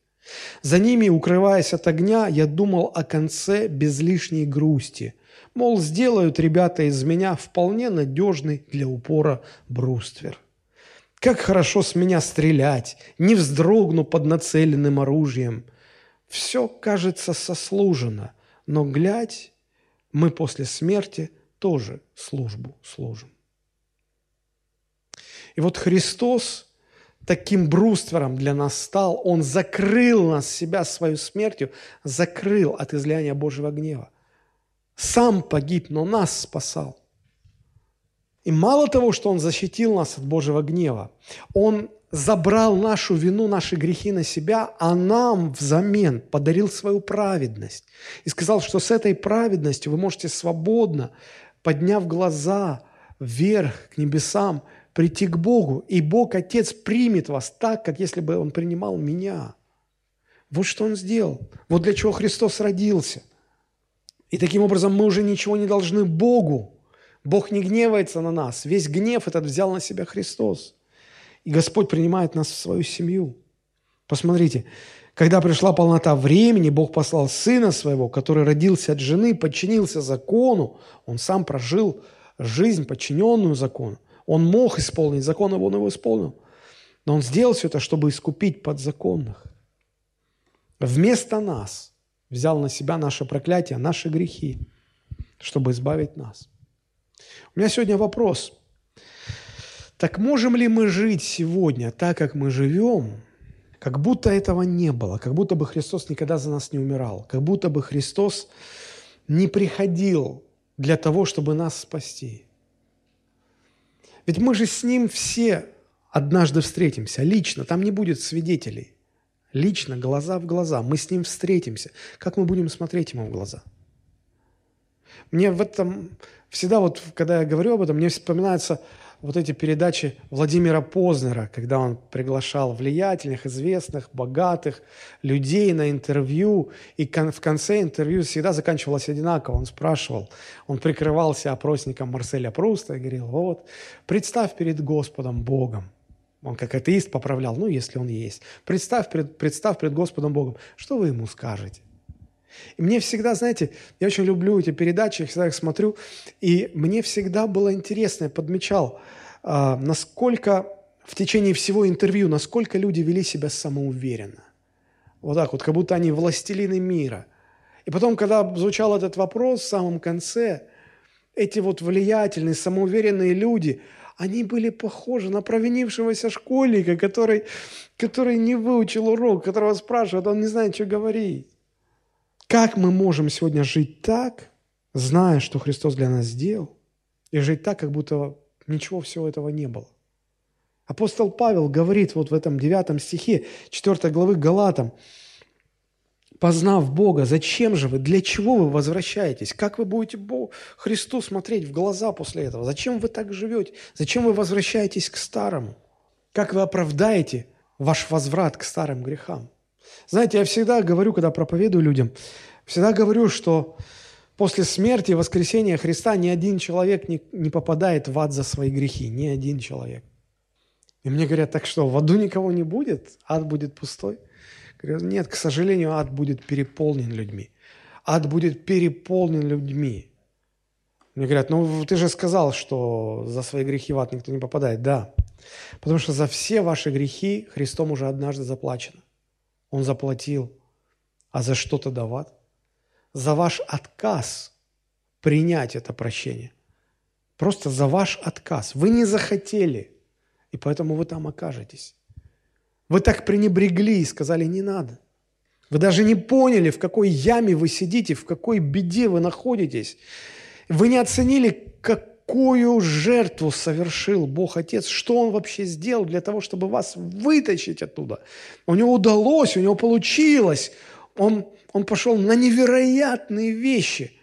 За ними, укрываясь от огня, я думал о конце без лишней грусти. Мол, сделают ребята из меня вполне надежный для упора бруствер. Как хорошо с меня стрелять, не вздрогну под нацеленным оружием. Все, кажется, сослужено, но, глядь, мы после смерти тоже службу служим. И вот Христос таким бруствером для нас стал. Он закрыл нас, себя свою смертью, закрыл от излияния Божьего гнева. Сам погиб, но нас спасал. И мало того, что Он защитил нас от Божьего гнева, Он забрал нашу вину, наши грехи на себя, а нам взамен подарил свою праведность. И сказал, что с этой праведностью вы можете свободно подняв глаза вверх к небесам, прийти к Богу, и Бог, Отец, примет вас так, как если бы Он принимал меня. Вот что Он сделал. Вот для чего Христос родился. И таким образом мы уже ничего не должны Богу. Бог не гневается на нас. Весь гнев этот взял на себя Христос. И Господь принимает нас в свою семью. Посмотрите, когда пришла полнота времени, Бог послал Сына Своего, который родился от жены, подчинился закону. Он сам прожил жизнь, подчиненную закону. Он мог исполнить закон, и он его исполнил. Но он сделал все это, чтобы искупить подзаконных. Вместо нас взял на себя наше проклятие, наши грехи, чтобы избавить нас. У меня сегодня вопрос. Так можем ли мы жить сегодня так, как мы живем, как будто этого не было, как будто бы Христос никогда за нас не умирал, как будто бы Христос не приходил для того, чтобы нас спасти. Ведь мы же с Ним все однажды встретимся, лично, там не будет свидетелей. Лично, глаза в глаза, мы с Ним встретимся. Как мы будем смотреть Ему в глаза? Мне в этом всегда, вот когда я говорю об этом, мне вспоминается вот эти передачи Владимира Познера, когда он приглашал влиятельных, известных, богатых людей на интервью, и в конце интервью всегда заканчивалось одинаково. Он спрашивал, он прикрывался опросником Марселя Пруста и говорил, вот, представь перед Господом Богом, он как атеист поправлял, ну, если он есть. Представь пред, представь пред Господом Богом, что вы ему скажете? И мне всегда, знаете, я очень люблю эти передачи, я всегда их смотрю, и мне всегда было интересно, я подмечал, а, насколько в течение всего интервью, насколько люди вели себя самоуверенно. Вот так вот, как будто они властелины мира. И потом, когда звучал этот вопрос в самом конце, эти вот влиятельные, самоуверенные люди, они были похожи на провинившегося школьника, который, который не выучил урок, которого спрашивают, он не знает, что говорить. Как мы можем сегодня жить так, зная, что Христос для нас сделал, и жить так, как будто ничего всего этого не было? Апостол Павел говорит вот в этом девятом стихе 4 главы Галатам, познав Бога, зачем же вы, для чего вы возвращаетесь? Как вы будете Богу, Христу смотреть в глаза после этого? Зачем вы так живете? Зачем вы возвращаетесь к старому? Как вы оправдаете ваш возврат к старым грехам? Знаете, я всегда говорю, когда проповедую людям, всегда говорю, что После смерти и воскресения Христа ни один человек не, не попадает в ад за свои грехи. Ни один человек. И мне говорят, так что, в аду никого не будет? Ад будет пустой? Говорю, нет, к сожалению, ад будет переполнен людьми. Ад будет переполнен людьми. Мне говорят, ну ты же сказал, что за свои грехи в ад никто не попадает. Да, потому что за все ваши грехи Христом уже однажды заплачено. Он заплатил. А за что тогда в ад? За ваш отказ принять это прощение. Просто за ваш отказ. Вы не захотели, и поэтому вы там окажетесь. Вы так пренебрегли и сказали, не надо. Вы даже не поняли, в какой яме вы сидите, в какой беде вы находитесь. Вы не оценили, какую жертву совершил Бог Отец, что Он вообще сделал для того, чтобы вас вытащить оттуда. У Него удалось, у Него получилось. Он, он пошел на невероятные вещи,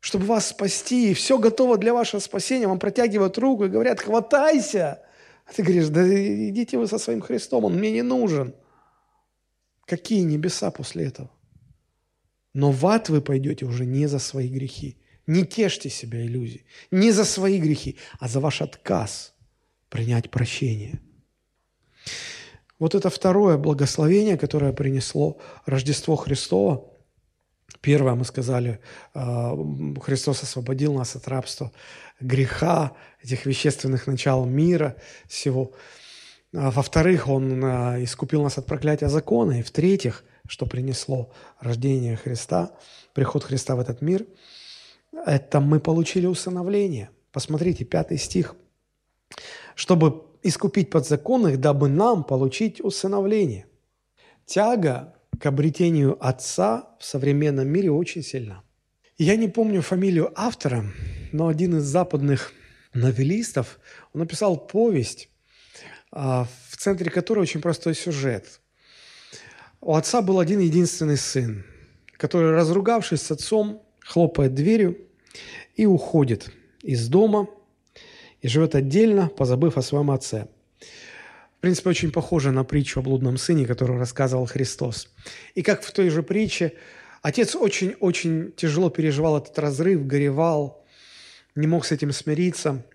чтобы вас спасти. И все готово для вашего спасения. Вам протягивают руку и говорят, хватайся. А ты говоришь, да идите вы со своим Христом, Он мне не нужен. Какие небеса после этого? Но в ад вы пойдете уже не за свои грехи. Не тешьте себя иллюзий. Не за свои грехи, а за ваш отказ принять прощение. Вот это второе благословение, которое принесло Рождество Христово. Первое, мы сказали, а, Христос освободил нас от рабства греха, этих вещественных начал мира всего. А во-вторых, Он а, искупил нас от проклятия закона. И в-третьих, что принесло рождение Христа, приход Христа в этот мир – это мы получили усыновление. Посмотрите, пятый стих. Чтобы искупить подзаконных, дабы нам получить усыновление. Тяга к обретению отца в современном мире очень сильна. Я не помню фамилию автора, но один из западных новеллистов, он написал повесть, а, в центре которой очень простой сюжет. У отца был один единственный сын, который, разругавшись с отцом, хлопает дверью и уходит из дома и живет отдельно, позабыв о своем отце. Принципе, очень похоже на притчу о блудном сыне, которую рассказывал Христос. И как в той же притче, отец очень-очень тяжело переживал этот разрыв, горевал, не мог с этим смириться.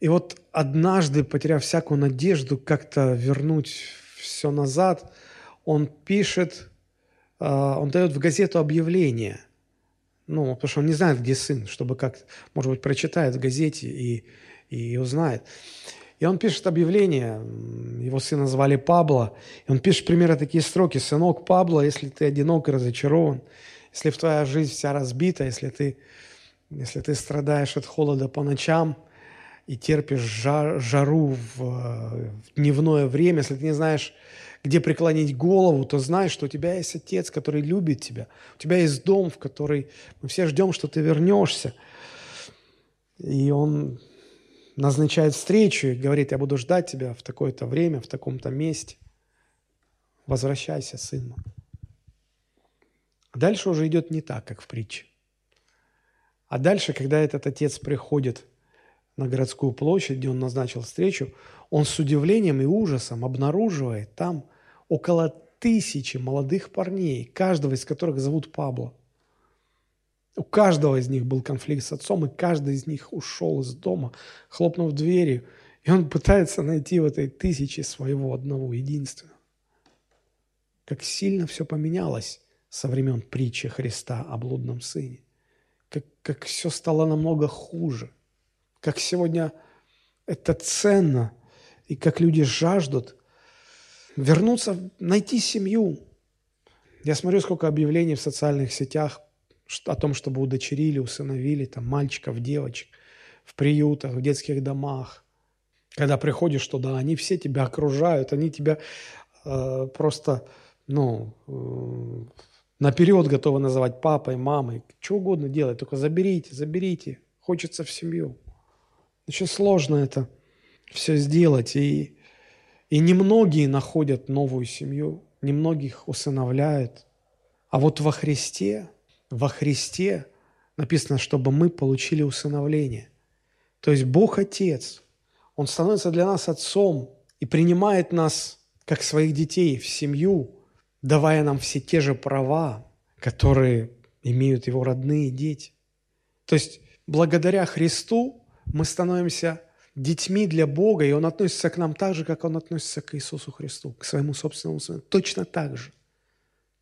И вот однажды, потеряв всякую надежду как-то вернуть все назад, он пишет, а, он дает в газету объявление – ну, потому что он не знает, где сын, чтобы как, может быть, прочитает в газете и, и узнает. И он пишет объявление, его сына звали Пабло, и он пишет примерно такие строки. «Сынок Пабло, если ты одинок и разочарован, если в твоя жизнь вся разбита, если ты, если ты страдаешь от холода по ночам и терпишь жар, жару в, в дневное время, если ты не знаешь, где преклонить голову, то знай, что у тебя есть Отец, который любит тебя. У тебя есть дом, в который мы все ждем, что ты вернешься. И Он назначает встречу и говорит, я буду ждать тебя в такое-то время, в таком-то месте. Возвращайся, сын мой. Дальше уже идет не так, как в притче. А дальше, когда этот отец приходит на городскую площадь, где он назначил встречу, он с удивлением и ужасом обнаруживает там около тысячи молодых парней, каждого из которых зовут Пабло. У каждого из них был конфликт с отцом, и каждый из них ушел из дома, хлопнув дверью. И он пытается найти в этой тысяче своего одного единственного. Как сильно все поменялось со времен притчи Христа о блудном сыне. Как, как все стало намного хуже. Как сегодня это ценно, и как люди жаждут вернуться, найти семью. Я смотрю, сколько объявлений в социальных сетях о том, чтобы удочерили, усыновили там мальчиков, девочек в приютах, в детских домах. Когда приходишь туда, они все тебя окружают, они тебя э, просто, ну, э, наперед готовы называть папой, мамой, что угодно делать, только заберите, заберите, хочется в семью. Очень сложно это все сделать. И, и немногие находят новую семью, немногих усыновляют. А вот во Христе, во Христе написано, чтобы мы получили усыновление. То есть Бог Отец, Он становится для нас Отцом и принимает нас как своих детей в семью, давая нам все те же права, которые имеют его родные дети. То есть благодаря Христу мы становимся детьми для Бога, и Он относится к нам так же, как Он относится к Иисусу Христу, к своему собственному Сыну. Точно так же.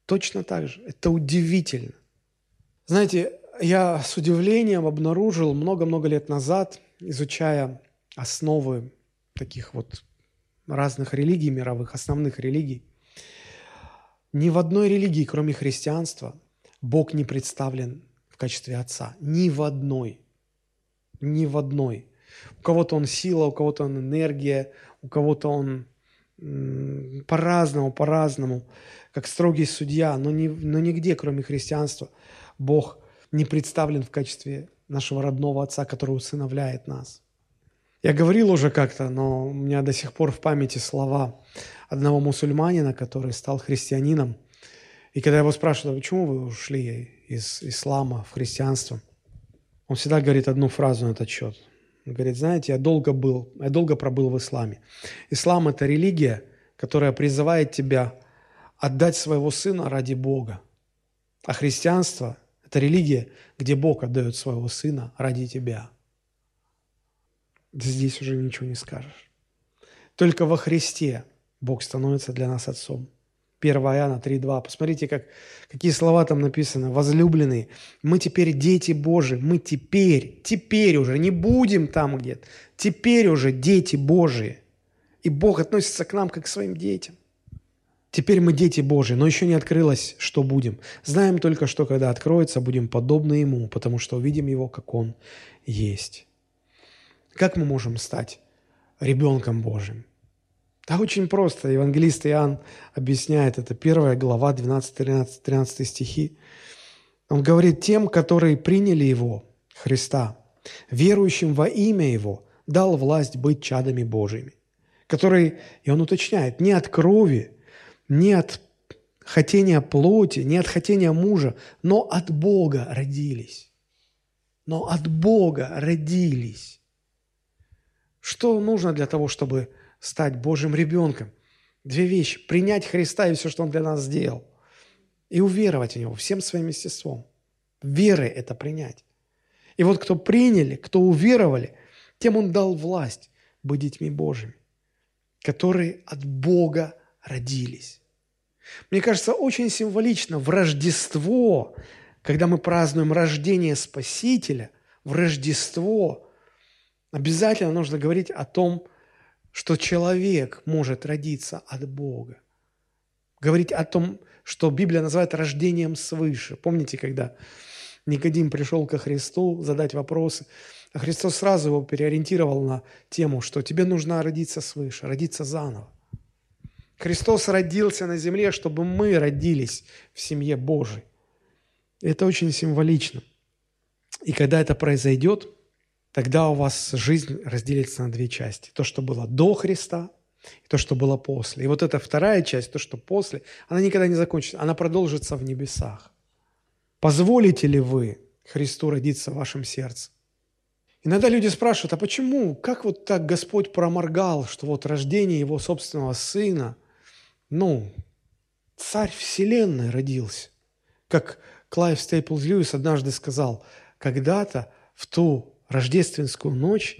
Точно так же. Это удивительно. Знаете, я с удивлением обнаружил много-много лет назад, изучая основы таких вот разных религий мировых, основных религий, ни в одной религии, кроме христианства, Бог не представлен в качестве Отца. Ни в одной. Ни в одной. У кого-то он сила, у кого-то он энергия, у кого-то он по-разному, по-разному, как строгий судья, но, не, но нигде, кроме христианства, Бог не представлен в качестве нашего родного Отца, который усыновляет нас. Я говорил уже как-то, но у меня до сих пор в памяти слова одного мусульманина, который стал христианином. И когда я его спрашиваю, почему вы ушли из ислама в христианство, он всегда говорит одну фразу на этот счет. Он говорит, знаете, я долго был, я долго пробыл в исламе. Ислам – это религия, которая призывает тебя отдать своего сына ради Бога. А христианство – это религия, где Бог отдает своего сына ради тебя – здесь уже ничего не скажешь. Только во Христе Бог становится для нас Отцом. 1 Иоанна 3.2. Посмотрите, как, какие слова там написаны. Возлюбленные, мы теперь дети Божии. Мы теперь, теперь уже, не будем там где-то. Теперь уже дети Божии. И Бог относится к нам как к своим детям. Теперь мы дети Божии, но еще не открылось, что будем. Знаем только, что когда откроется, будем подобны Ему, потому что увидим Его, как Он есть. Как мы можем стать ребенком Божьим? Да очень просто. Евангелист Иоанн объясняет это. Первая глава, 12-13 стихи. Он говорит, тем, которые приняли Его, Христа, верующим во имя Его, дал власть быть чадами Божьими, которые, и он уточняет, не от крови, не от хотения плоти, не от хотения мужа, но от Бога родились. Но от Бога родились. Что нужно для того, чтобы стать Божьим ребенком? Две вещи. Принять Христа и все, что Он для нас сделал. И уверовать в Него всем своим естеством. Верой это принять. И вот кто приняли, кто уверовали, тем Он дал власть быть детьми Божьими, которые от Бога родились. Мне кажется, очень символично в Рождество, когда мы празднуем рождение Спасителя, в Рождество Обязательно нужно говорить о том, что человек может родиться от Бога. Говорить о том, что Библия называет рождением свыше. Помните, когда Никодим пришел ко Христу задать вопросы, а Христос сразу его переориентировал на тему, что тебе нужно родиться свыше, родиться заново. Христос родился на земле, чтобы мы родились в семье Божией. Это очень символично. И когда это произойдет – тогда у вас жизнь разделится на две части. То, что было до Христа, и то, что было после. И вот эта вторая часть, то, что после, она никогда не закончится, она продолжится в небесах. Позволите ли вы Христу родиться в вашем сердце? Иногда люди спрашивают, а почему, как вот так Господь проморгал, что вот рождение Его собственного Сына, ну, царь Вселенной родился. Как Клайв Стейплз Льюис однажды сказал, когда-то в ту рождественскую ночь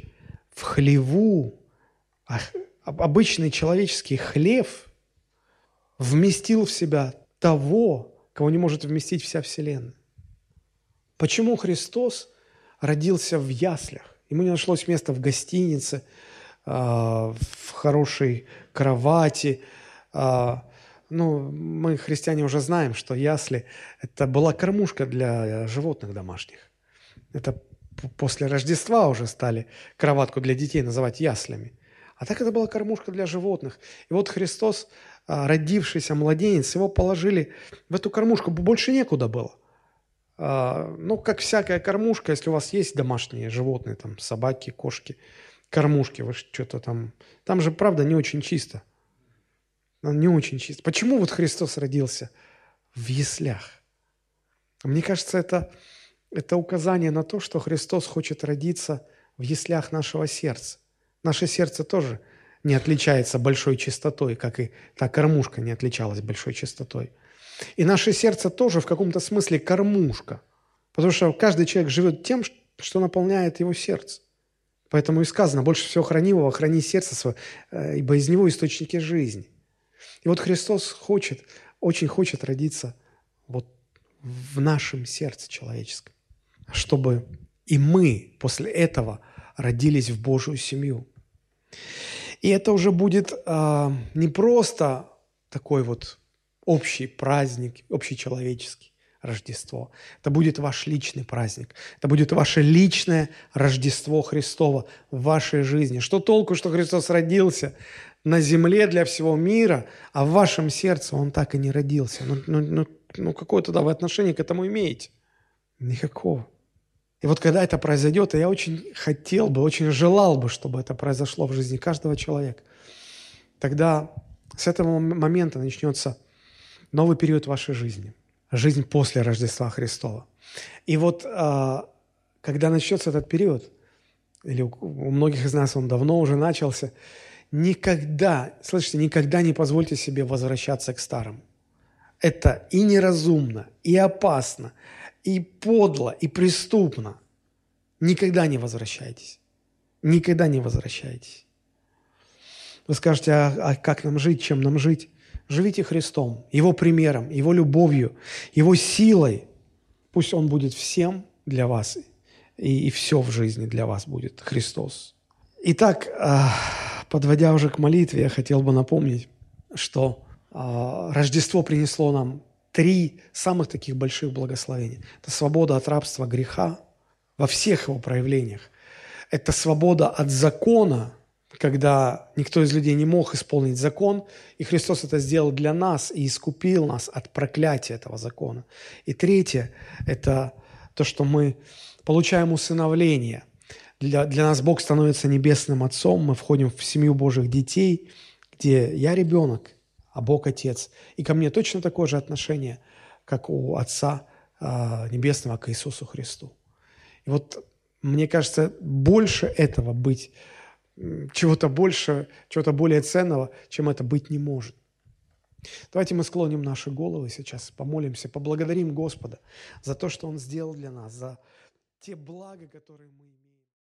в хлеву, а обычный человеческий хлев вместил в себя того, кого не может вместить вся Вселенная. Почему Христос родился в яслях? Ему не нашлось места в гостинице, а, в хорошей кровати. А, ну, мы, христиане, уже знаем, что ясли – это была кормушка для животных домашних. Это после Рождества уже стали кроватку для детей называть яслями. А так это была кормушка для животных. И вот Христос, а, родившийся младенец, его положили в эту кормушку, больше некуда было. А, ну, как всякая кормушка, если у вас есть домашние животные, там собаки, кошки, кормушки, вы что-то там... Там же, правда, не очень чисто. Не очень чисто. Почему вот Христос родился в яслях? Мне кажется, это это указание на то, что Христос хочет родиться в яслях нашего сердца. Наше сердце тоже не отличается большой чистотой, как и та кормушка не отличалась большой чистотой. И наше сердце тоже в каком-то смысле кормушка. Потому что каждый человек живет тем, что наполняет его сердце. Поэтому и сказано, больше всего храни его, храни сердце свое, э, ибо из него источники жизни. И вот Христос хочет, очень хочет родиться вот в нашем сердце человеческом, чтобы и мы после этого родились в Божию семью. И это уже будет э, не просто такой вот общий праздник, общечеловеческий, Рождество. Это будет ваш личный праздник. Это будет ваше личное Рождество Христова в вашей жизни. Что толку, что Христос родился на земле для всего мира, а в вашем сердце Он так и не родился? Ну, ну, ну, ну какое тогда вы отношение к этому имеете? Никакого. И вот когда это произойдет, я очень хотел бы, очень желал бы, чтобы это произошло в жизни каждого человека, тогда с этого момента начнется новый период вашей жизни, жизнь после Рождества Христова. И вот а, когда начнется этот период, или у многих из нас он давно уже начался, никогда, слышите, никогда не позвольте себе возвращаться к старому. Это и неразумно, и опасно, и подло, и преступно. Никогда не возвращайтесь. Никогда не возвращайтесь. Вы скажете, а, а как нам жить, чем нам жить? Живите Христом, Его примером, Его любовью, Его силой. Пусть Он будет всем для вас, и, и все в жизни для вас будет Христос. Итак, а, подводя уже к молитве, я хотел бы напомнить, что а, Рождество принесло нам три самых таких больших благословения. Это свобода от рабства греха во всех его проявлениях. Это свобода от закона, когда никто из людей не мог исполнить закон, и Христос это сделал для нас и искупил нас от проклятия этого закона. И третье – это то, что мы получаем усыновление. Для, для нас Бог становится небесным Отцом, мы входим в семью Божьих детей, где я ребенок, а Бог Отец. И ко мне точно такое же отношение, как у Отца а, Небесного к Иисусу Христу. И вот мне кажется, больше этого быть, чего-то больше, чего-то более ценного, чем это быть не может. Давайте мы склоним наши головы сейчас, помолимся, поблагодарим Господа за то, что Он сделал для нас, за те блага, которые мы имеем.